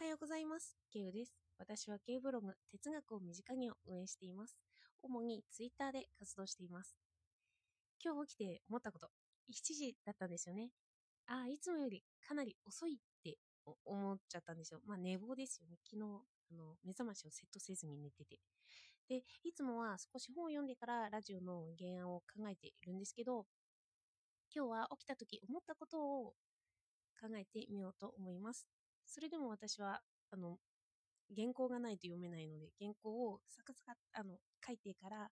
はようございます。ケウです。私はケウブログ、哲学を身近にを運営しています。主にツイッターで活動しています。今日起きて思ったこと、7時だったんですよね。ああ、いつもよりかなり遅いって思っちゃったんですよ。まあ寝坊ですよね。昨日、あの、目覚ましをセットせずに寝てて。で、いつもは少し本を読んでからラジオの原案を考えているんですけど、今日は起きた時思ったことを考えてみようと思います。それでも私は、あの、原稿がないと読めないので、原稿をサクサクあの書いてから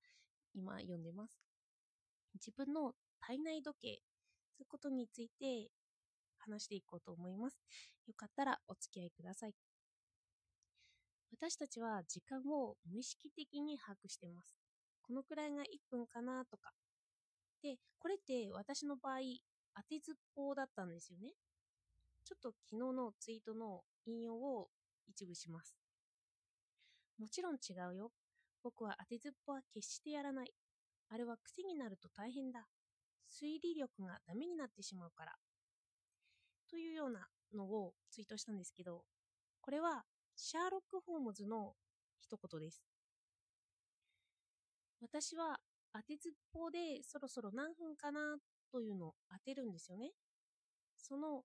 今読んでます。自分の体内時計、そういうことについて話していこうと思います。よかったらお付き合いください。私たちは時間を無意識的に把握してます。このくらいが1分かなとか。で、これって私の場合、当てずっぽうだったんですよね。ちょっと昨日のツイートの引用を一部します。もちろん違うよ。僕は当てずっぽは決してやらない。あれは癖になると大変だ。推理力がダメになってしまうから。というようなのをツイートしたんですけど、これはシャーロック・ホームズの一言です。私は当てずっぽうでそろそろ何分かなというのを当てるんですよね。その、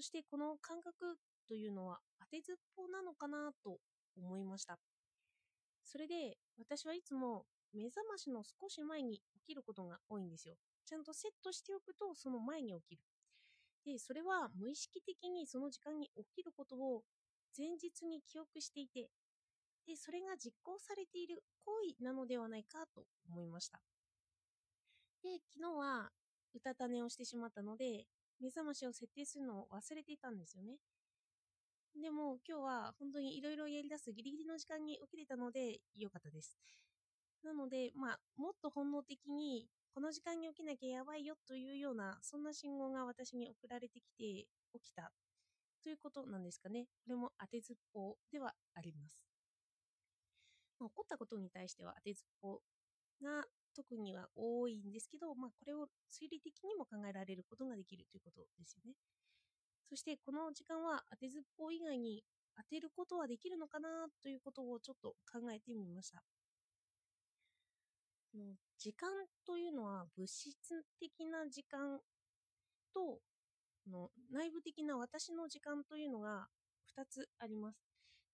そしてこの感覚というのは当てずっぽうなのかなと思いました。それで私はいつも目覚ましの少し前に起きることが多いんですよ。ちゃんとセットしておくとその前に起きる。で、それは無意識的にその時間に起きることを前日に記憶していて、で、それが実行されている行為なのではないかと思いました。で、昨日はうたた寝をしてしまったので、目覚ましを設定するのを忘れていたんですよね。でも今日は本当にいろいろやり出すギリギリの時間に起きれたので良かったです。なので、まあ、もっと本能的にこの時間に起きなきゃやばいよというようなそんな信号が私に送られてきて起きたということなんですかね。これも当てずっぽうではあります。まあ、起こったことに対しては当てずっぽうが特には多いんですけど、まあ、これを推理的にも考えられることができるということですよね。そしてこの時間は当てずっぽう以外に当てることはできるのかなということをちょっと考えてみました。時間というのは物質的な時間との内部的な私の時間というのが2つあります。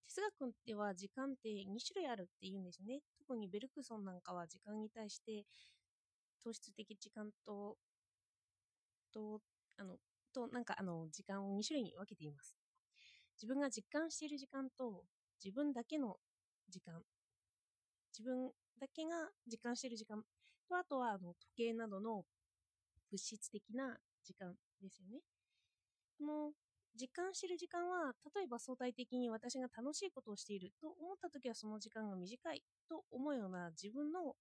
哲学では時間って2種類あるって言うんですよね。特にベルクソンなんかは時間に対して糖質的時間と、と、あの、と、なんかあの、時間を2種類に分けています。自分が実感している時間と、自分だけの時間。自分だけが実感している時間と、あとはあの時計などの物質的な時間ですよね。この実感してる時間は、例えば相対的に私が楽しいことをしていると思ったときはその時間が短いと思うような自分の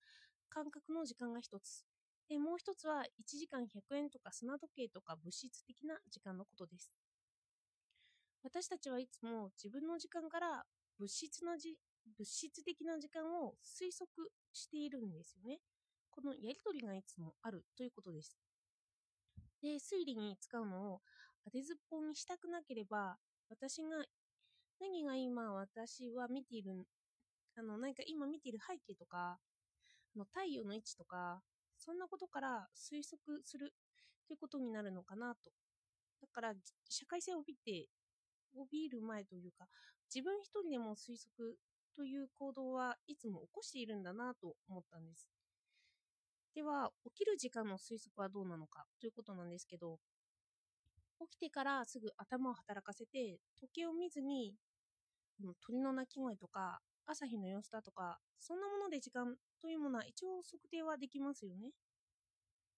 感覚の時間が一つ。で、もう一つは1時間100円とか砂時計とか物質的な時間のことです。私たちはいつも自分の時間から物質なじ物質的な時間を推測しているんですよね。このやりとりがいつもあるということです。で、推理に使うのを当てずっぽうにしたくなければ、私が何が今私は見ている、あの、何か今見ている背景とか、あの太陽の位置とか、そんなことから推測するということになるのかなと。だから、社会性を帯びて、帯びる前というか、自分一人でも推測という行動はいつも起こしているんだなと思ったんです。では、起きる時間の推測はどうなのかということなんですけど、起きてからすぐ頭を働かせて、時計を見ずに、鳥の鳴き声とか、朝日の様子だとか、そんなもので時間というものは一応測定はできますよね。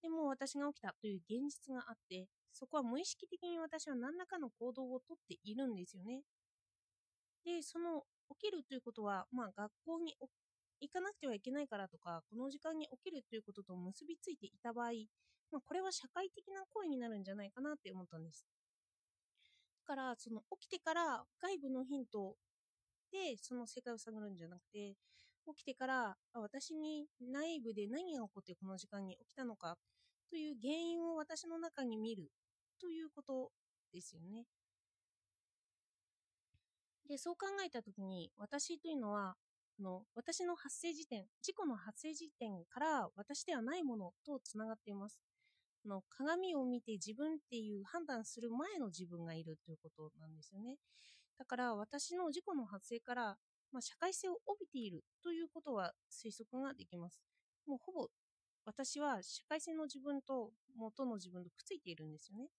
でも私が起きたという現実があって、そこは無意識的に私は何らかの行動をとっているんですよね。で、その起きるということは、まあ学校に行かなくてはいけないからとか、この時間に起きるということと結びついていた場合、まあ、これは社会的な行為になるんじゃないかなって思ったんです。だから、その起きてから外部のヒントでその世界を探るんじゃなくて、起きてから私に内部で何が起こってこの時間に起きたのかという原因を私の中に見るということですよね。で、そう考えたときに、私というのは、あの私の発生時点、事故の発生時点から私ではないものとつながっています。あの鏡を見て自分っていう判断する前の自分がいるということなんですよね。だから私の事故の発生から、まあ、社会性を帯びているということは推測ができます。もうほぼ私は社会性の自分と元の自分とくっついているんですよね。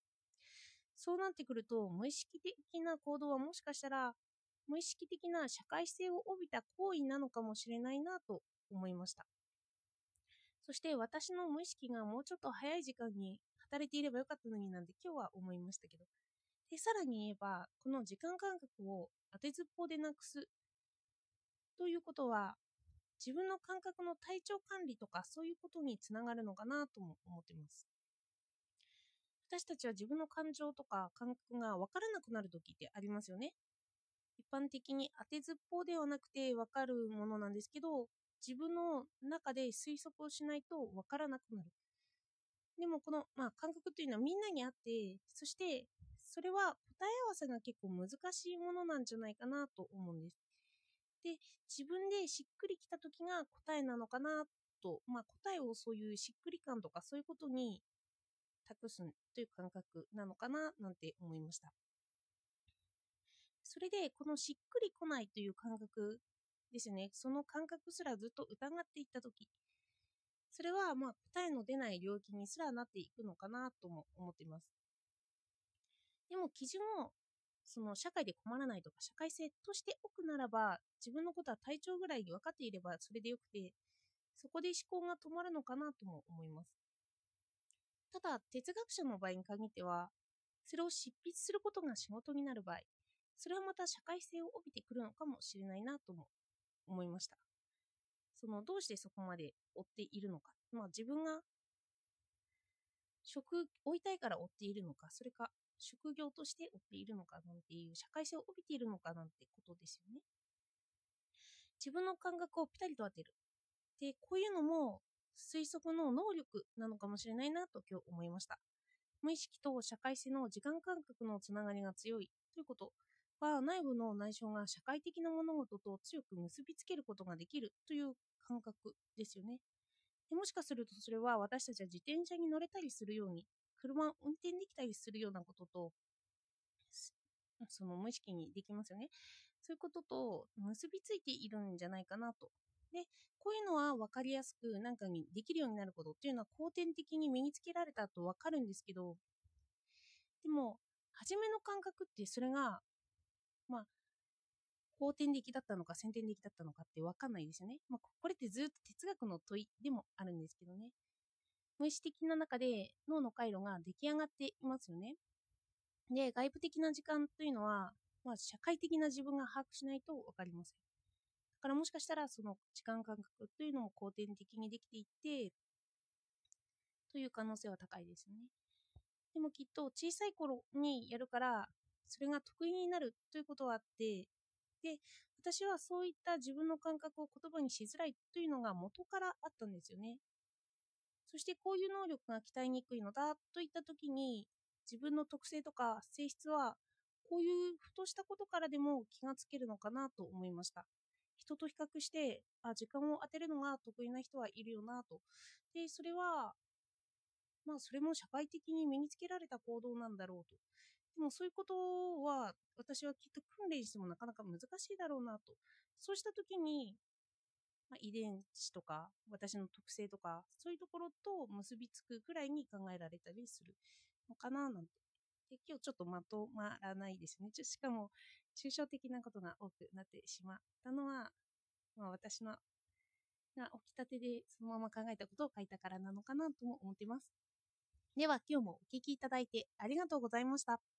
そうなってくると無意識的な行動はもしかしたら無意識的な社会性を帯びた行為なのかもしれないなと思いました。そして私の無意識がもうちょっと早い時間に働いていればよかったのになんて今日は思いましたけど。で、さらに言えば、この時間感覚を当てずっぽうでなくすということは、自分の感覚の体調管理とかそういうことにつながるのかなとも思っています。私たちは自分の感情とか感覚が分からなくなる時ってありますよね。一般的に当てずっぽうではなくて分かるものなんですけど、自分の中で推測をしないと分からなくなる。でもこの、まあ、感覚というのはみんなにあって、そしてそれは答え合わせが結構難しいものなんじゃないかなと思うんです。で、自分でしっくりきた時が答えなのかなと、まあ、答えをそういうしっくり感とかそういうことに託すという感覚なのかななんて思いました。それで、このしっくりこないという感覚ですね、その感覚すらずっと疑っていったとき、それはまあ答えの出ない領域にすらなっていくのかなとも思っています。でも基準をその社会で困らないとか社会性としておくならば自分のことは体調ぐらいに分かっていればそれでよくてそこで思考が止まるのかなとも思います。ただ哲学者の場合に限ってはそれを執筆することが仕事になる場合それはまた社会性を帯びてくるのかもしれないなとも思いました。そのどうしてそこまで追っているのか、まあ、自分が職追いたいから追っているのか、それか職業として追っているのかなんていう社会性を帯びているのかなんてことですよね。自分の感覚をピタリと当てる。で、こういうのも推測の能力なのかもしれないなと今日思いました。無意識と社会性の時間感覚のつながりが強いということは内部の内省が社会的な物事と強く結びつけることができるという感覚ですよね。でもしかするとそれは私たちは自転車に乗れたりするように車を運転できたりするようなこととその無意識にできますよね。そういうことと結びついているんじゃないかなと。で、こういうのは分かりやすく何かにできるようになることっていうのは後天的に身につけられたと分かるんですけど、でも、初めの感覚ってそれがまあ、後天的だったのか先天的だったのかって分かんないですよね。まあ、これってずっと哲学の問いでもあるんですけどね。無意識的な中で脳の回路が出来上がっていますよね。で、外部的な時間というのは、まあ、社会的な自分が把握しないと分かりません。だからもしかしたらその時間感覚というのも後天的にできていって、という可能性は高いですよね。でもきっと小さい頃にやるからそれが得意になるということはあってで私はそういった自分の感覚を言葉にしづらいというのが元からあったんですよね。そしてこういう能力が鍛えにくいのだといった時に自分の特性とか性質はこういうふとしたことからでも気がつけるのかなと思いました。人と比較してあ時間を当てるのが得意な人はいるよなと。でそれはまあそれも社会的に身につけられた行動なんだろうと。もそういうことは私はきっと訓練してもなかなか難しいだろうなと。そうした時に、まあ、遺伝子とか私の特性とかそういうところと結びつくくらいに考えられたりするのかななんて。で今日ちょっとまとまらないですね。しかも抽象的なことが多くなってしまったのは、まあ、私のが起きたてでそのまま考えたことを書いたからなのかなとも思ってます。では今日もお聴きいただいてありがとうございました。